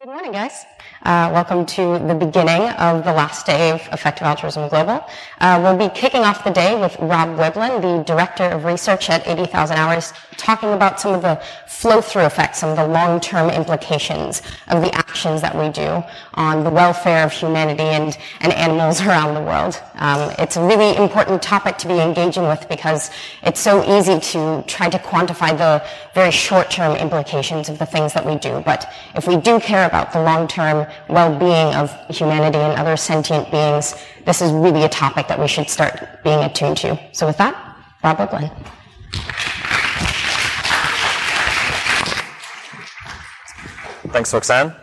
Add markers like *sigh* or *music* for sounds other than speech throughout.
Good morning, guys. Uh, welcome to the beginning of the last day of Effective Altruism Global. Uh, we'll be kicking off the day with Rob Wiblin, the Director of Research at 80,000 Hours, talking about some of the flow-through effects, some of the long-term implications of the actions that we do on the welfare of humanity and, and animals *laughs* around the world. Um, it's a really important topic to be engaging with because it's so easy to try to quantify the very short-term implications of the things that we do. But if we do care about the long-term well-being of humanity and other sentient beings, this is really a topic that we should start being attuned to. So with that, Rob Wiblin. Thanks, Roxanne.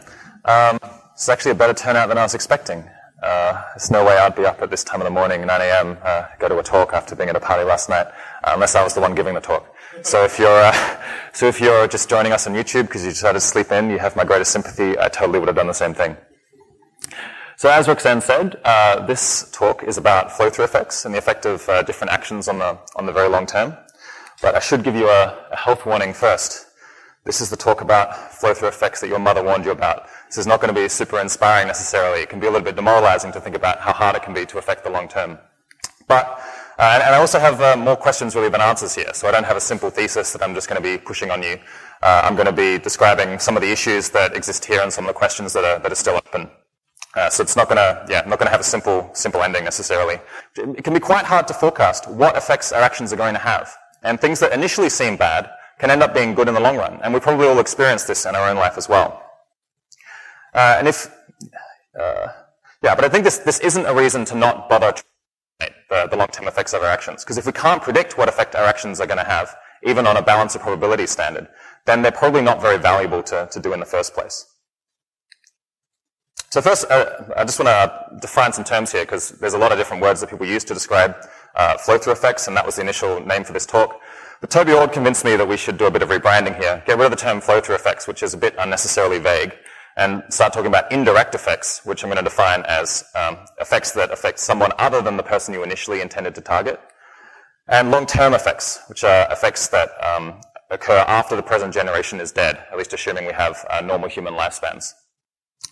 Um, it's actually a better turnout than I was expecting. Uh, there's no way I'd be up at this time of the morning, 9 a.m., uh, go to a talk after being at a party last night, uh, unless I was the one giving the talk. So if you're, uh, *laughs* so if you're just joining us on YouTube because you decided to sleep in, you have my greatest sympathy. I totally would have done the same thing. So as Roxanne said, uh, this talk is about flow-through effects and the effect of uh, different actions on the, on the very long term. But I should give you a, a health warning first. This is the talk about flow-through effects that your mother warned you about. This is not going to be super inspiring necessarily. It can be a little bit demoralizing to think about how hard it can be to affect the long term. But uh, and, I also have uh, more questions really than answers here. So I don't have a simple thesis that I'm just going to be pushing on you. Uh, I'm going to be describing some of the issues that exist here and some of the questions that are, that are still open. Uh, so it's not going to, yeah, not going to have a simple, simple ending necessarily. It can be quite hard to forecast what effects our actions are going to have. And things that initially seem bad can end up being good in the long run. And we probably all experience this in our own life as well. Uh, and if, uh, yeah, but I think this, this isn't a reason to not bother the, the long-term effects of our actions. Because if we can't predict what effect our actions are going to have, even on a balance of probability standard, then they're probably not very valuable to, to do in the first place. So first, uh, I just want to define some terms here because there's a lot of different words that people use to describe uh, flow-through effects, and that was the initial name for this talk. But Toby Ord convinced me that we should do a bit of rebranding here, get rid of the term flow-through effects, which is a bit unnecessarily vague, and start talking about indirect effects, which I'm going to define as um, effects that affect someone other than the person you initially intended to target, and long-term effects, which are effects that um, occur after the present generation is dead, at least assuming we have uh, normal human lifespans.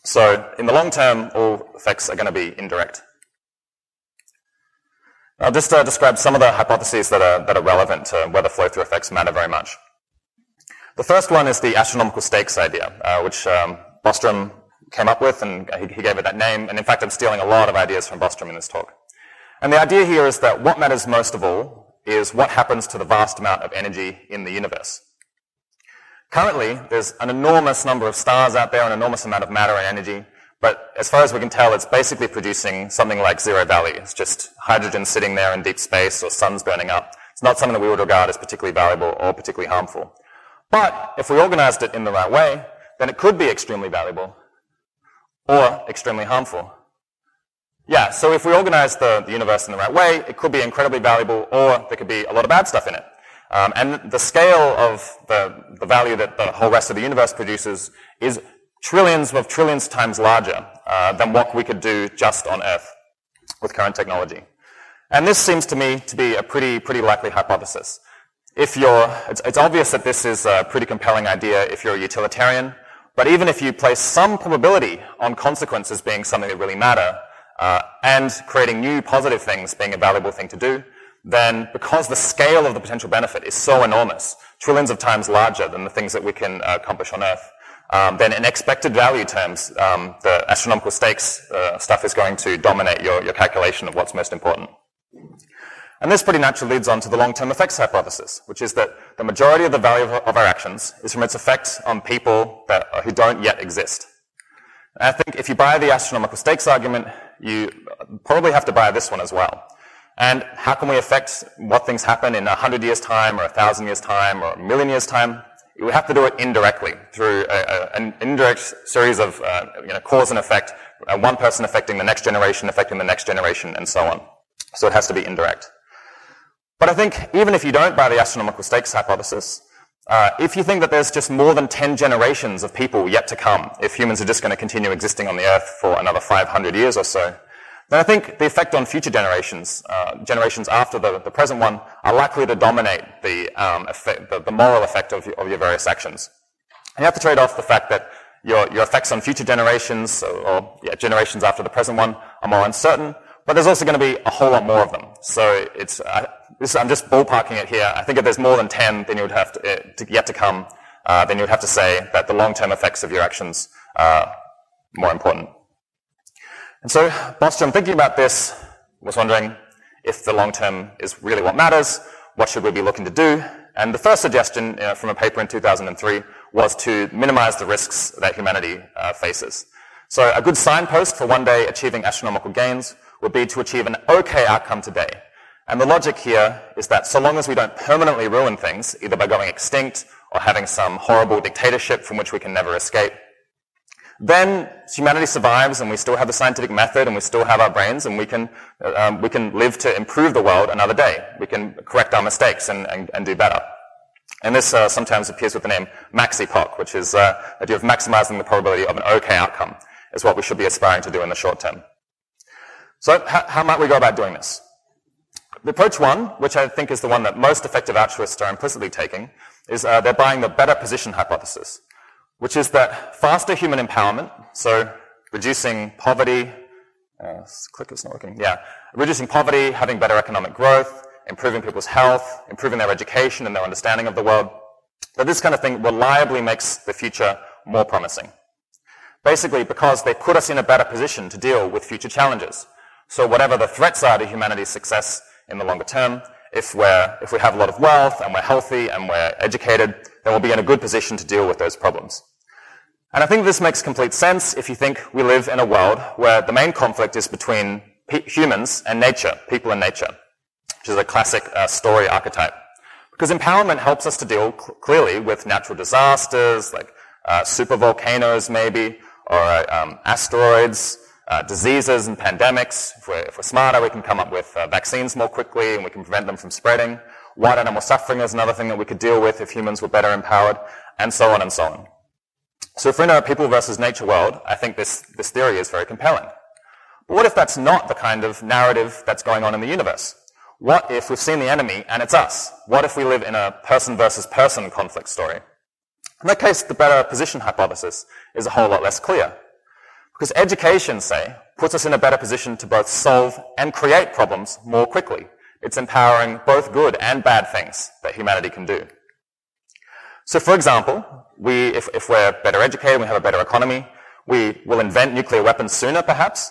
So in the long term, all effects are going to be indirect. I'll just uh, describe some of the hypotheses that are, that are relevant to whether flow-through effects matter very much. The first one is the astronomical stakes idea, uh, which um, Bostrom came up with, and he, he gave it that name. And in fact, I'm stealing a lot of ideas from Bostrom in this talk. And the idea here is that what matters most of all is what happens to the vast amount of energy in the universe. Currently, there's an enormous number of stars out there, an enormous amount of matter and energy, but as far as we can tell, it's basically producing something like zero value. It's just hydrogen sitting there in deep space or suns burning up. It's not something that we would regard as particularly valuable or particularly harmful. But if we organized it in the right way, then it could be extremely valuable or extremely harmful. Yeah, so if we organize the, the universe in the right way, it could be incredibly valuable or there could be a lot of bad stuff in it. Um, and the scale of the, the value that the whole rest of the universe produces is trillions of trillions times larger uh, than what we could do just on Earth with current technology. And this seems to me to be a pretty, pretty likely hypothesis. If you're, it's, it's obvious that this is a pretty compelling idea if you're a utilitarian, but even if you place some probability on consequences being something that really matter, uh, and creating new positive things being a valuable thing to do, then because the scale of the potential benefit is so enormous, trillions of times larger than the things that we can uh, accomplish on Earth, um, then in expected value terms, um, the astronomical stakes uh, stuff is going to dominate your, your calculation of what's most important. And this pretty naturally leads on to the long-term effects hypothesis, which is that the majority of the value of our actions is from its effect on people that, who don't yet exist. And I think if you buy the astronomical stakes argument, you probably have to buy this one as well. And how can we affect what things happen in a hundred years' time, or a thousand years' time, or a million years' time? We have to do it indirectly through a, a, an indirect series of uh, you know, cause and effect, uh, one person affecting the next generation, affecting the next generation, and so on. So it has to be indirect. But I think even if you don't buy the astronomical stakes hypothesis, uh, if you think that there's just more than 10 generations of people yet to come, if humans are just going to continue existing on the Earth for another 500 years or so, then I think the effect on future generations, uh, generations after the, the, present one, are likely to dominate the, um, effect, the, the moral effect of, of, your various actions. And you have to trade off the fact that your, your effects on future generations or, or yeah, generations after the present one are more uncertain, but there's also going to be a whole lot more of them. So it's, uh, this, I'm just ballparking it here. I think if there's more than 10, then you would have to, uh, to yet to come, uh, then you would have to say that the long-term effects of your actions are more important. And so Bostrom, thinking about this, was wondering if the long term is really what matters, what should we be looking to do? And the first suggestion you know, from a paper in 2003 was to minimize the risks that humanity uh, faces. So a good signpost for one day achieving astronomical gains would be to achieve an okay outcome today. And the logic here is that so long as we don't permanently ruin things, either by going extinct or having some horrible dictatorship from which we can never escape, then humanity survives and we still have the scientific method and we still have our brains and we can, um, we can live to improve the world another day. We can correct our mistakes and, and, and do better. And this uh, sometimes appears with the name Maxipok, which is uh, the idea of maximizing the probability of an okay outcome, is what we should be aspiring to do in the short term. So how might we go about doing this? The approach one, which I think is the one that most effective altruists are implicitly taking, is uh, they're buying the better position hypothesis, which is that faster human empowerment, so reducing poverty, uh, clicker's not working, yeah, reducing poverty, having better economic growth, improving people's health, improving their education and their understanding of the world, that this kind of thing reliably makes the future more promising. Basically, because they put us in a better position to deal with future challenges. So whatever the threats are to humanity's success in the longer term, if we're, if we have a lot of wealth and we're healthy and we're educated, then we'll be in a good position to deal with those problems. And I think this makes complete sense if you think we live in a world where the main conflict is between humans and nature, people and nature which is a classic uh, story archetype. Because empowerment helps us to deal cl- clearly with natural disasters, like uh, super volcanoes maybe, or uh, um, asteroids, uh, diseases and pandemics. If we're, if we're, smarter, we can come up with uh, vaccines more quickly and we can prevent them from spreading. Wild animal suffering is another thing that we could deal with if humans were better empowered, and so on and so on. So if we're in a people versus nature world, I think this, this theory is very compelling. But what if that's not the kind of narrative that's going on in the universe? What if we've seen the enemy and it's us? What if we live in a person versus person conflict story? In that case, the better position hypothesis is a whole lot less clear. Because education, say, puts us in a better position to both solve and create problems more quickly. It's empowering both good and bad things that humanity can do. So for example, we, if, if we're better educated, we have a better economy, we will invent nuclear weapons sooner perhaps,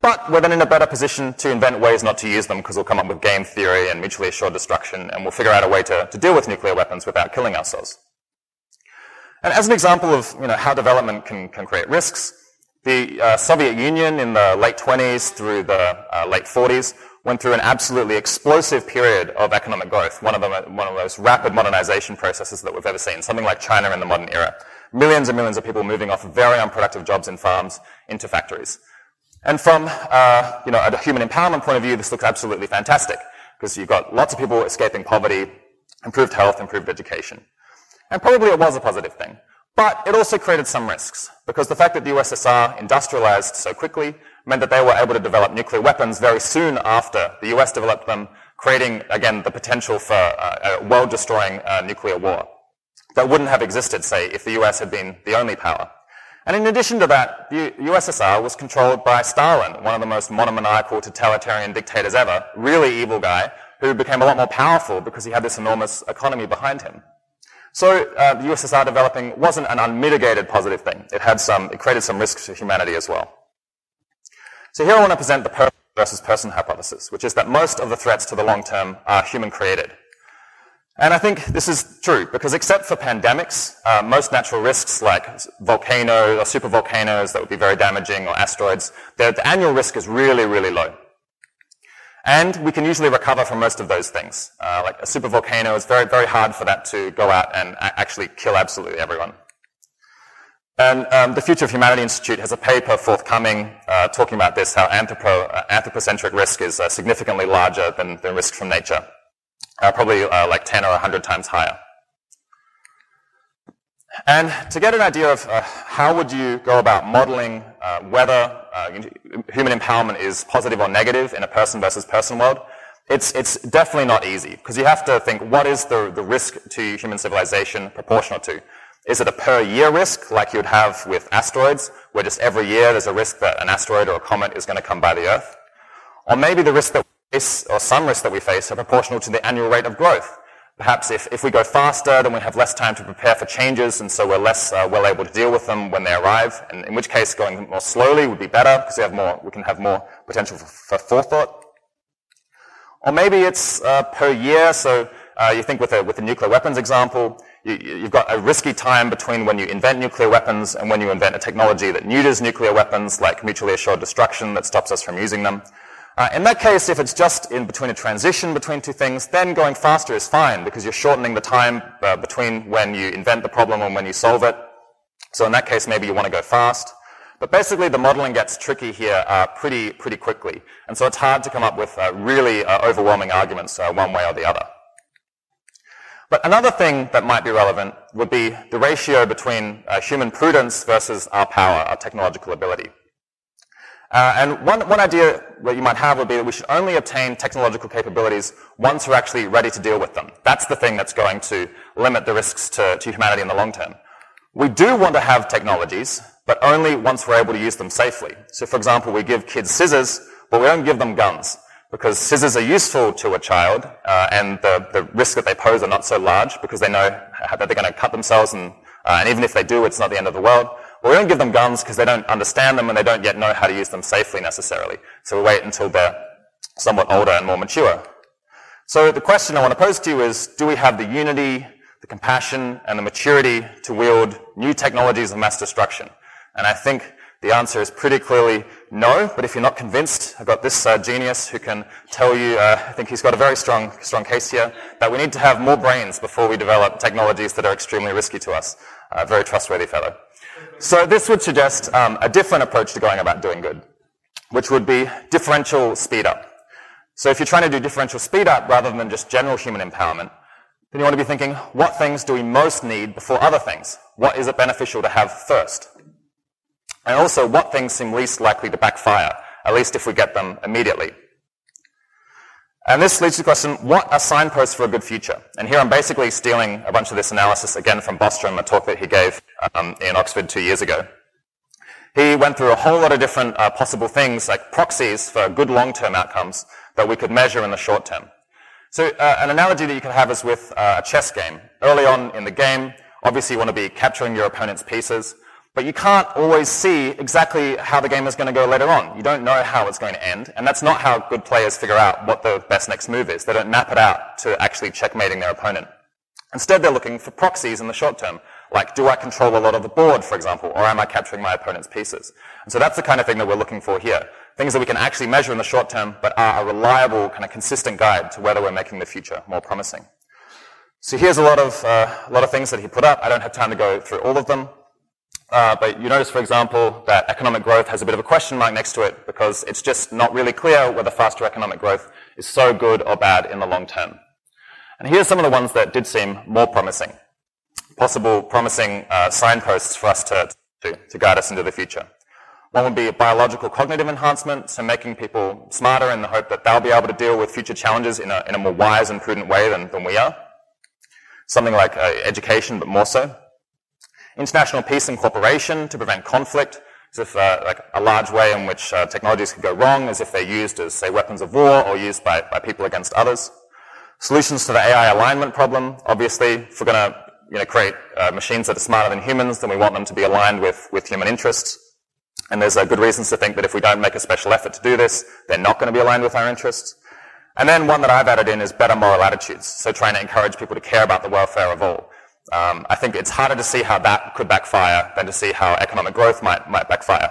but we're then in a better position to invent ways not to use them because we'll come up with game theory and mutually assured destruction and we'll figure out a way to, to deal with nuclear weapons without killing ourselves. And as an example of you know, how development can, can create risks, the uh, Soviet Union in the late 20s through the uh, late 40s went through an absolutely explosive period of economic growth, one of, the, one of the most rapid modernization processes that we've ever seen, something like China in the modern era. Millions and millions of people moving off very unproductive jobs in farms into factories. And from uh, you know, a human empowerment point of view, this looks absolutely fantastic because you've got lots of people escaping poverty, improved health, improved education. And probably it was a positive thing. But it also created some risks because the fact that the USSR industrialized so quickly meant that they were able to develop nuclear weapons very soon after the US developed them, creating, again, the potential for uh, a world-destroying uh, nuclear war that wouldn't have existed, say, if the US had been the only power. And in addition to that, the USSR was controlled by Stalin, one of the most monomaniacal totalitarian dictators ever, really evil guy, who became a lot more powerful because he had this enormous economy behind him. So uh, the USSR developing wasn't an unmitigated positive thing. It had some, it created some risks to humanity as well. So here I want to present the person versus person hypothesis, which is that most of the threats to the long term are human created. And I think this is true because except for pandemics, uh, most natural risks like volcanoes or supervolcanoes that would be very damaging or asteroids, the, the annual risk is really, really low. And we can usually recover from most of those things. Uh, like a supervolcano, it's very, very hard for that to go out and actually kill absolutely everyone. And um, the Future of Humanity Institute has a paper forthcoming uh, talking about this, how anthropo, uh, anthropocentric risk is uh, significantly larger than, the risk from nature uh, probably uh, like 10 or 100 times higher. And to get an idea of how would you go about modeling uh, whether uh, human empowerment is positive or negative in a person versus person world, it's, it's definitely not easy because you have to think what is the, the risk to human civilization proportional to? Is it a per year risk like you would have with asteroids, where just every year there's a risk that an asteroid or a comet is going to come by the Earth? Or maybe the risk that we face, or some risks that we face, are proportional to the annual rate of growth. Perhaps if, if we go faster, then we have less time to prepare for changes, and so we're less uh, well able to deal with them when they arrive. And in which case, going more slowly would be better because we have more, we can have more potential for, for forethought. Or maybe it's uh, per year. So uh, you think with a with the nuclear weapons example, you, have got a risky time between when you invent nuclear weapons and when you invent a technology that neuters nuclear weapons, like mutually assured destruction, that stops us from using them. Uh, in that case, if it's just in between a transition between two things, then going faster is fine because you're shortening the time uh, between when you invent the problem and when you solve it. So in that case, maybe you want to go fast. But basically, the modeling gets tricky here uh, pretty pretty quickly, and so it's hard to come up with uh, really uh, overwhelming arguments uh, one way or the other. But another thing that might be relevant would be the ratio between human prudence versus our power, our technological ability. Uh, and one, one idea that you might have would be that we should only obtain technological capabilities once we're actually ready to deal with them. That's the thing that's going to limit the risks to, to humanity in the long term. We do want to have technologies, but only once we're able to use them safely. So for example, we give kids scissors, but we don't give them guns because scissors are useful to a child, uh, and the, the risks that they pose are not so large because they know that they're going to cut themselves, and, uh, and even if they do, it's not the end of the world. Well, we don't give them guns because they don't understand them and they don't yet know how to use them safely necessarily. So we wait until they're somewhat older and more mature. So the question I want to pose to you is, do we have the unity, the compassion, and the maturity to wield new technologies of mass destruction? And I think the answer is pretty clearly no, but if you're not convinced, I've got this uh, genius who can tell you, uh, I think he's got a very strong, strong case here, that we need to have more brains before we develop technologies that are extremely risky to us. A very trustworthy fellow. So this would suggest um, a different approach to going about doing good, which would be differential speed up. So if you're trying to do differential speed up rather than just general human empowerment, then you want to be thinking, what things do we most need before other things? What is it beneficial to have first? And also, what things seem least likely to backfire, at least if we get them immediately? And this leads to the question, what are signposts for a good future? And here I'm basically stealing a bunch of this analysis again from Bostrom, a talk that he gave um, in Oxford two years ago. He went through a whole lot of different uh, possible things like proxies for good long-term outcomes that we could measure in the short term. So uh, an analogy that you could have is with uh, a chess game. Early on in the game, obviously you want to be capturing your opponent's pieces. But you can't always see exactly how the game is going to go later on. You don't know how it's going to end, and that's not how good players figure out what the best next move is. They don't map it out to actually checkmating their opponent. Instead, they're looking for proxies in the short term, like do I control a lot of the board, for example, or am I capturing my opponent's pieces? And so that's the kind of thing that we're looking for here. Things that we can actually measure in the short term, but are a reliable, kind of consistent guide to whether we're making the future more promising. So here's a lot of, uh, a lot of things that he put up. I don't have time to go through all of them. Uh, but you notice, for example, that economic growth has a bit of a question mark next to it because it's just not really clear whether faster economic growth is so good or bad in the long term. And here's some of the ones that did seem more promising. Possible promising uh, signposts for us to, to, to guide us into the future. One would be biological cognitive enhancement, so making people smarter in the hope that they'll be able to deal with future challenges in a, in a more wise and prudent way than, than we are. Something like uh, education, but more so international peace and cooperation to prevent conflict, as if uh, like a large way in which uh, technologies could go wrong, as if they're used as, say, weapons of war or used by, by people against others. Solutions to the AI alignment problem, obviously, if we're going to you know, create uh, machines that are smarter than humans, then we want them to be aligned with, with human interests. And there's uh, good reasons to think that if we don't make a special effort to do this, they're not going to be aligned with our interests. And then one that I've added in is better moral attitudes. So trying to encourage people to care about the welfare of all. Um, I think it's harder to see how that could backfire than to see how economic growth might, might backfire.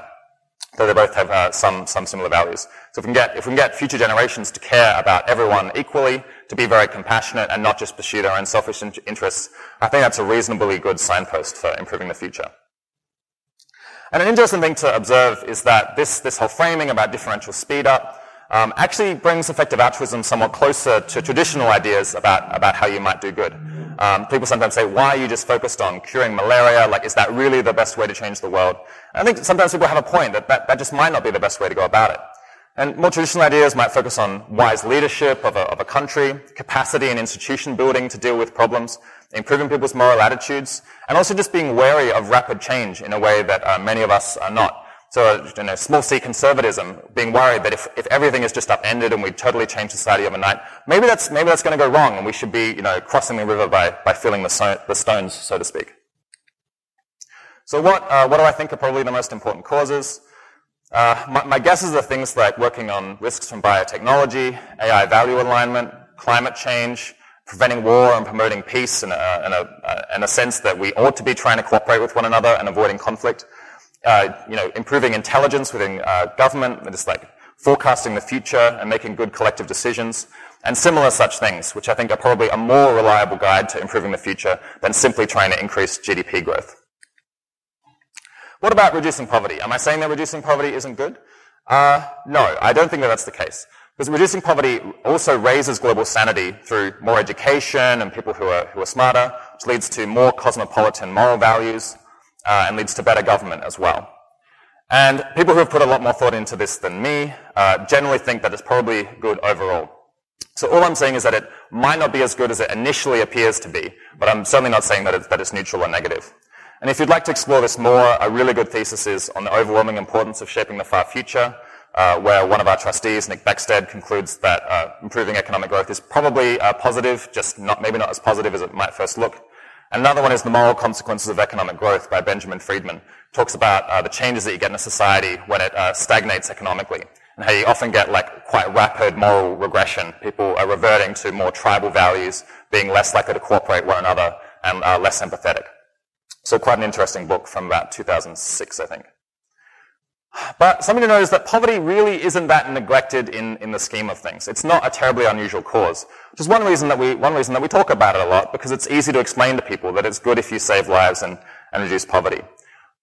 Though they both have uh, some, some similar values. So if we, can get, if we can get future generations to care about everyone equally, to be very compassionate and not just pursue their own selfish in- interests, I think that's a reasonably good signpost for improving the future. And an interesting thing to observe is that this, this whole framing about differential speed up um, actually brings effective altruism somewhat closer to traditional ideas about, about how you might do good. Um, people sometimes say, why are you just focused on curing malaria? Like, is that really the best way to change the world? And I think sometimes people have a point that, that that just might not be the best way to go about it. And more traditional ideas might focus on wise leadership of a, of a country, capacity and institution building to deal with problems. improving people's moral attitudes, and also just being wary of rapid change in a way that uh, many of us are not. So, you know, small c conservatism, being worried that if, if everything is just upended and we totally change society overnight, maybe that's, maybe that's going to go wrong and we should be, you know, crossing the river by, by filling the, so, the stones, so to speak. So what, uh, what do I think are probably the most important causes? Uh, my, my guesses are things like working on risks from biotechnology, AI value alignment, climate change, preventing war and promoting peace in a, in a, in a sense that we ought to be trying to cooperate with one another and avoiding conflict uh, you know, improving intelligence within uh, government, just like forecasting the future and making good collective decisions, and similar such things, which I think are probably a more reliable guide to improving the future than simply trying to increase GDP growth. What about reducing poverty? Am I saying that reducing poverty isn't good? Uh, no, I don't think that that's the case. Because reducing poverty also raises global sanity through more education and people who are, who are smarter, which leads to more cosmopolitan moral values, uh, and leads to better government as well. And people who have put a lot more thought into this than me uh, generally think that it's probably good overall. So all I'm saying is that it might not be as good as it initially appears to be, but I'm certainly not saying that it's, that it's neutral or negative. And if you'd like to explore this more, a really good thesis is on the overwhelming importance of shaping the far future, uh, where one of our trustees, Nick Beckstead, concludes that uh, improving economic growth is probably uh, positive, just not maybe not as positive as it might first look. Another one is The Moral Consequences of Economic Growth by Benjamin Friedman. Talks about uh, the changes that you get in a society when it uh, stagnates economically and how you often get like quite rapid moral regression. People are reverting to more tribal values, being less likely to cooperate one another and uh, less empathetic. So quite an interesting book from about 2006, I think. But something to note is that poverty really isn't that neglected in, in the scheme of things. It's not a terribly unusual cause, which is one reason that we, one reason that we talk about it a lot, because it's easy to explain to people that it's good if you save lives and, and reduce poverty.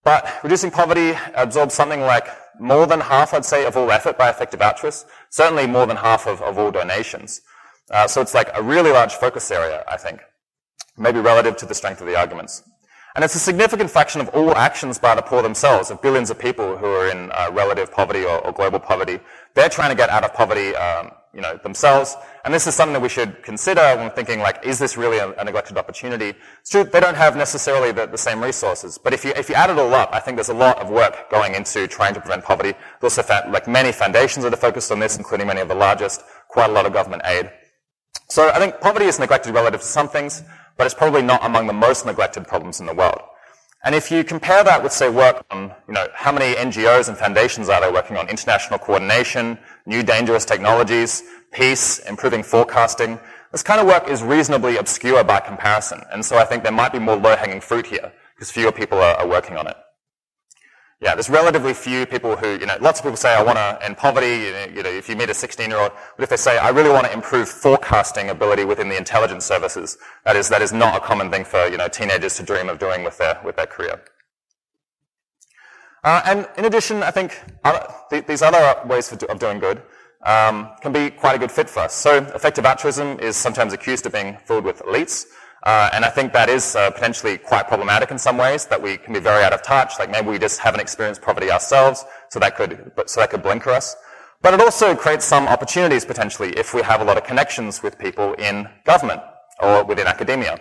But reducing poverty absorbs something like more than half, I'd say, of all effort by effective altruists, certainly more than half of, of all donations. Uh, so it's like a really large focus area, I think, maybe relative to the strength of the arguments. And it's a significant fraction of all actions by the poor themselves, of billions of people who are in uh, relative poverty or, or, global poverty. They're trying to get out of poverty, um, you know, themselves. And this is something that we should consider when thinking like, is this really a, a neglected opportunity? It's true, they don't have necessarily the, the, same resources. But if you, if you add it all up, I think there's a lot of work going into trying to prevent poverty. There's also like many foundations that are focused on this, including many of the largest, quite a lot of government aid. So I think poverty is neglected relative to some things but it's probably not among the most neglected problems in the world. And if you compare that with, say, work on, you know, how many NGOs and foundations are there working on international coordination, new dangerous technologies, peace, improving forecasting, this kind of work is reasonably obscure by comparison. And so I think there might be more low-hanging fruit here, because fewer people are, are working on it yeah, there's relatively few people who, you know, lots of people say, I want to end poverty. You know, if you meet a 16 year old, but if they say, I really want to improve forecasting ability within the intelligence services, that is, that is not a common thing for, you know, teenagers to dream of doing with their, with their career. Uh, and in addition, I think other, th- these other ways do, of doing good um, can be quite a good fit for us. So effective altruism is sometimes accused of being filled with elites. Uh, and I think that is uh, potentially quite problematic in some ways, that we can be very out of touch. Like maybe we just haven't experienced poverty ourselves, so that could, so that could blinker us. But it also creates some opportunities potentially if we have a lot of connections with people in government or within academia.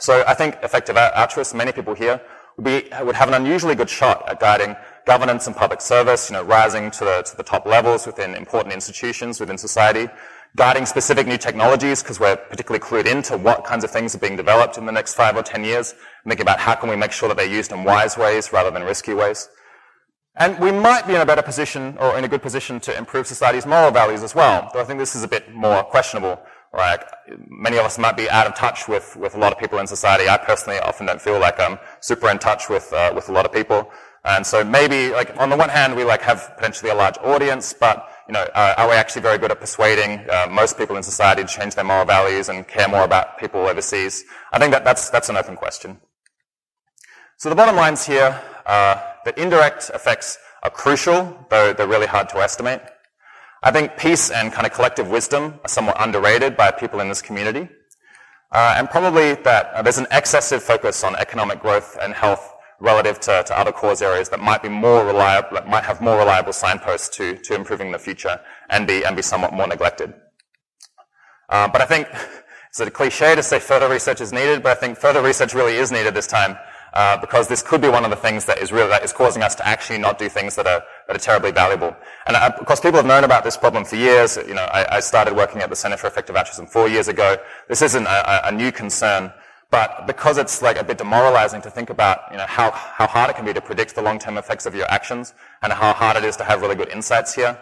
So I think effective altruists, many people here, would, be, would have an unusually good shot at guiding governance and public service, you know, rising to the, to the top levels within important institutions within society, guiding specific new technologies because we're particularly clued into what kinds of things are being developed in the next five or ten years, thinking about how can we make sure that they're used in wise ways rather than risky ways. And we might be in a better position or in a good position to improve society's moral values as well, though I think this is a bit more questionable. Right? Many of us might be out of touch with, with a lot of people in society. I personally often don't feel like I'm super in touch with, uh, with a lot of people. And so maybe, like, on the one hand, we like have potentially a large audience, but you know, uh, are we actually very good at persuading uh, most people in society to change their moral values and care more about people overseas? I think that that's, that's an open question. So the bottom lines here are that indirect effects are crucial, though they're really hard to estimate. I think peace and kind of collective wisdom are somewhat underrated by people in this community. Uh, and probably that uh, there's an excessive focus on economic growth and health relative to, to other cause areas that might be more reliable, that might have more reliable signposts to, to improving the future and be, and be somewhat more neglected. Uh, but I think it's a cliche to say further research is needed, but I think further research really is needed this time uh, because this could be one of the things that is really that is causing us to actually not do things that are that are terribly valuable. And uh, of course, people have known about this problem for years. You know, I, I, started working at the Center for Effective Altruism four years ago. This isn't a, a, new concern, but because it's like a bit demoralizing to think about, you know, how how hard it can be to predict the long-term effects of your actions and how hard it is to have really good insights here.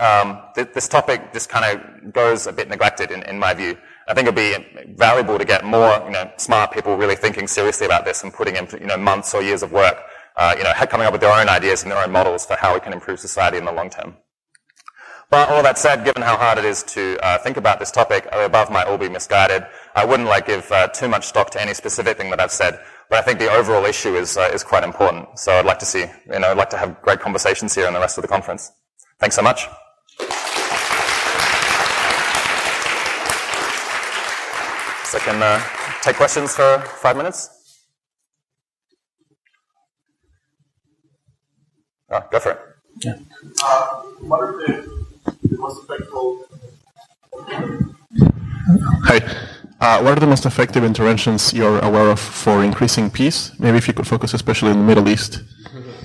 Um, th- this topic just kind of goes a bit neglected in, in my view. I think it'd be valuable to get more, you know, smart people really thinking seriously about this and putting in, you know, months or years of work, uh, you know, coming up with their own ideas and their own models for how we can improve society in the long term. But all that said, given how hard it is to uh, think about this topic, above might all be misguided. I wouldn't like give uh, too much stock to any specific thing that I've said, but I think the overall issue is uh, is quite important. So I'd like to see, you know, I'd like to have great conversations here in the rest of the conference. Thanks so much. So I can uh, take questions for five minutes. Oh, go for it. Yeah. Uh, what are the, the most effective? Hi. Uh, what are the most effective interventions you're aware of for increasing peace? Maybe if you could focus especially in the Middle East.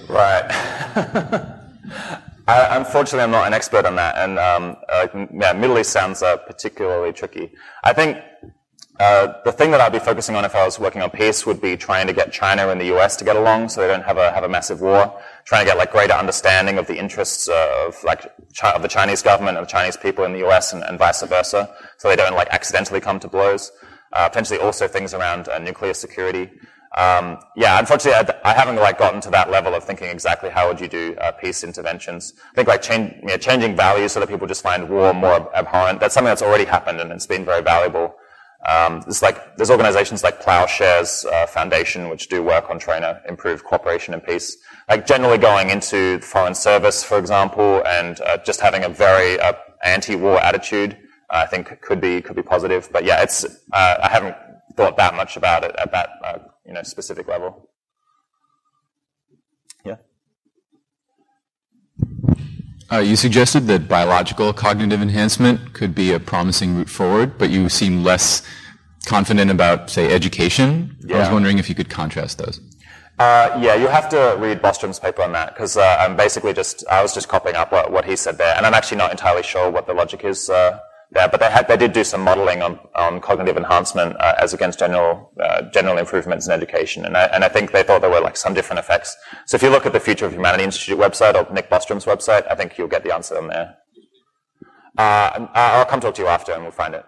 Right. *laughs* I, unfortunately, I'm not an expert on that, and um, uh, yeah, Middle East sounds uh, particularly tricky. I think uh, the thing that I'd be focusing on if I was working on peace would be trying to get China and the US to get along so they don't have a, have a massive war. Trying to get like greater understanding of the interests of like of the Chinese government the Chinese people in the US and, and vice versa so they don't like accidentally come to blows. Uh, potentially also things around uh, nuclear security. Um, yeah, unfortunately, I, I, haven't like gotten to that level of thinking exactly how would you do uh, peace interventions. I think like change, you know, changing values so that people just find war more abhorrent. That's something that's already happened and it's been very valuable. Um, there's like there's organizations like Ploughshares uh, Foundation which do work on trying to improve cooperation and peace. Like generally going into foreign service, for example, and uh, just having a very uh, anti-war attitude, I think could be could be positive. But yeah, it's uh, I haven't thought that much about it at that uh, you know specific level. Yeah. Uh, you suggested that biological cognitive enhancement could be a promising route forward, but you seem less confident about, say, education. Yeah. I was wondering if you could contrast those. Uh, yeah, you have to read Bostrom's paper on that because uh, I'm basically just I was just copying up what, what, he said there, and I'm actually not entirely sure what the logic is uh, there, but they had, they did do some modeling on, on cognitive enhancement uh, as against general uh, general improvements in education, and I, and I think they thought there were like some different effects. So if you look at the Future of Humanity Institute website or Nick Bostrom's website, I think you'll get the answer on there. Uh, I'll come talk to you after, and we'll find it.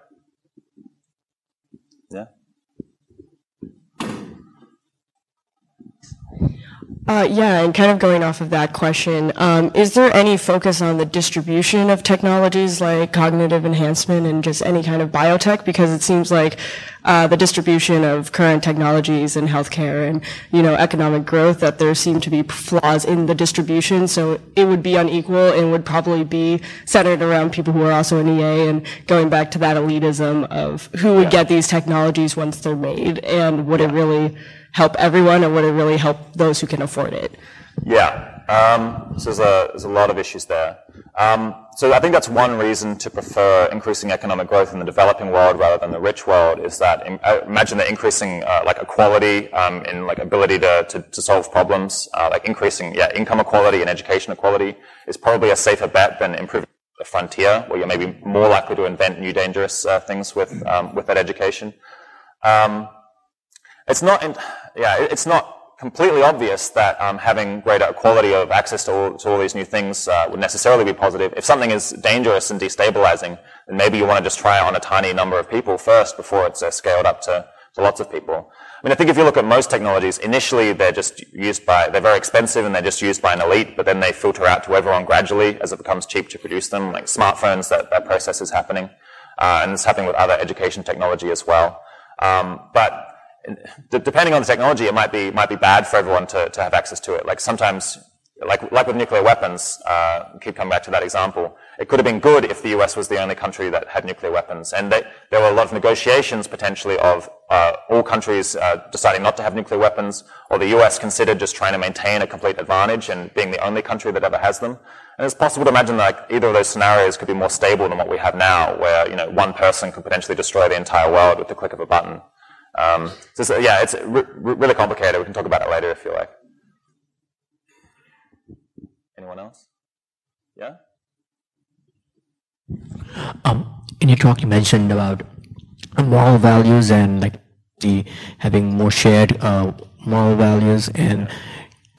Yeah. Uh, yeah, and kind of going off of that question, um, is there any focus on the distribution of technologies like cognitive enhancement and just any kind of biotech? Because it seems like uh, the distribution of current technologies in healthcare and you know economic growth that there seem to be flaws in the distribution, so it would be unequal and would probably be centered around people who are also in EA and going back to that elitism of who would yeah. get these technologies once they're made and would yeah. it really help everyone, or would it really help those who can afford it? Yeah. Um, so there's a, there's a lot of issues there. Um, so I think that's one reason to prefer increasing economic growth in the developing world rather than the rich world is that uh, imagine that increasing uh, like equality um, in like ability to, to, to solve problems, uh, like increasing yeah income equality and education equality is probably a safer bet than improving the frontier where you're maybe more likely to invent new dangerous uh, things with um, with that education. Um, it's not, in, yeah, it's not completely obvious that um, having greater equality of access to all, to all these new things uh, would necessarily be positive. If something is dangerous and destabilizing, then maybe you want to just try it on a tiny number of people first before it's uh, scaled up to, to lots of people. I mean, I think if you look at most technologies, initially they're just used by, they're very expensive and they're just used by an elite, but then they filter out to everyone gradually as it becomes cheap to produce them, like smartphones, that, that process is happening. Uh, and it's happening with other education technology as well. Um, but depending on the technology, it might be might be bad for everyone to, to have access to it. Like sometimes, like like with nuclear weapons, uh, keep coming back to that example. it could have been good if the US was the only country that had nuclear weapons. And they, there were a lot of negotiations potentially of uh, all countries uh, deciding not to have nuclear weapons, or the US considered just trying to maintain a complete advantage and being the only country that ever has them. And it's possible to imagine that like, either of those scenarios could be more stable than what we have now, where you know one person could potentially destroy the entire world with the click of a button. Um, so, yeah, it's re- really complicated. We can talk about it later if you like. Anyone else? Yeah. Um, in your talk, you mentioned about moral values and like the having more shared uh, moral values and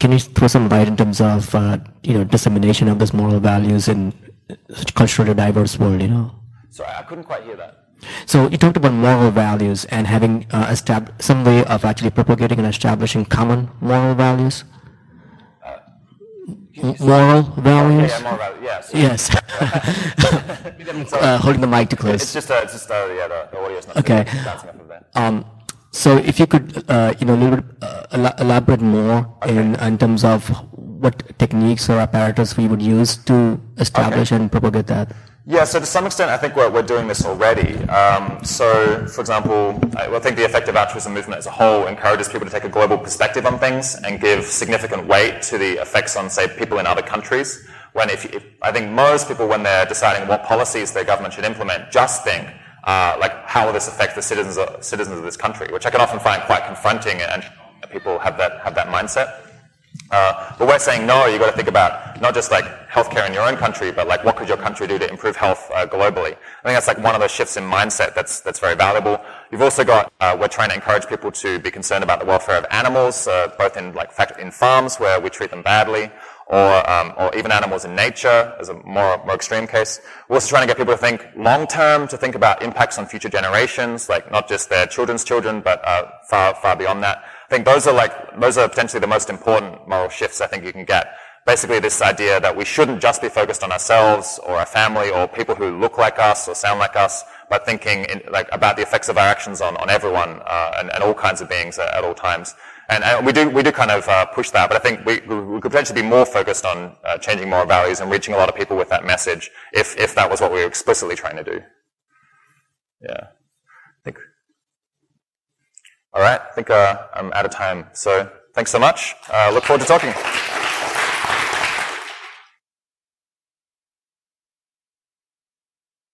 can you throw some light in terms of uh, you know dissemination of those moral values in such culturally diverse world you know sorry i couldn't quite hear that so you talked about moral values and having uh, some way of actually propagating and establishing common moral values moral values. Yeah, moral values. Yes. Yes. *laughs* uh, holding the mic to close. It's just, uh, it's just uh, yeah, the, the audio's not okay. bouncing off of there. Um, so if you could, uh, you know, a little bit uh, elaborate more okay. in, in terms of what techniques or apparatus we would use to establish okay. and propagate that. Yeah, so to some extent, I think we're, we're doing this already. Um, so, for example, I, I think the effective altruism movement as a whole encourages people to take a global perspective on things and give significant weight to the effects on, say, people in other countries. When if, if I think most people, when they're deciding what policies their government should implement, just think uh, like how will this affect the citizens of, citizens of this country, which I can often find quite confronting, and people have that have that mindset. Uh, but we're saying no, you've got to think about not just like healthcare in your own country, but like what could your country do to improve health uh, globally. I think that's like one of those shifts in mindset that's that's very valuable. You've also got uh, we're trying to encourage people to be concerned about the welfare of animals, uh, both in like fact in farms where we treat them badly, or um, or even animals in nature as a more more extreme case. We're also trying to get people to think long term, to think about impacts on future generations, like not just their children's children, but uh, far far beyond that. I think those are like, those are potentially the most important moral shifts I think you can get. Basically this idea that we shouldn't just be focused on ourselves or our family or people who look like us or sound like us, but thinking in, like about the effects of our actions on, on everyone uh, and, and all kinds of beings at, at all times. And, and, we do we do kind of uh, push that, but I think we, we could potentially be more focused on uh, changing moral values and reaching a lot of people with that message if if that was what we were explicitly trying to do. Yeah. All right, I think uh, I'm out of time. So thanks so much. Uh, look forward to talking.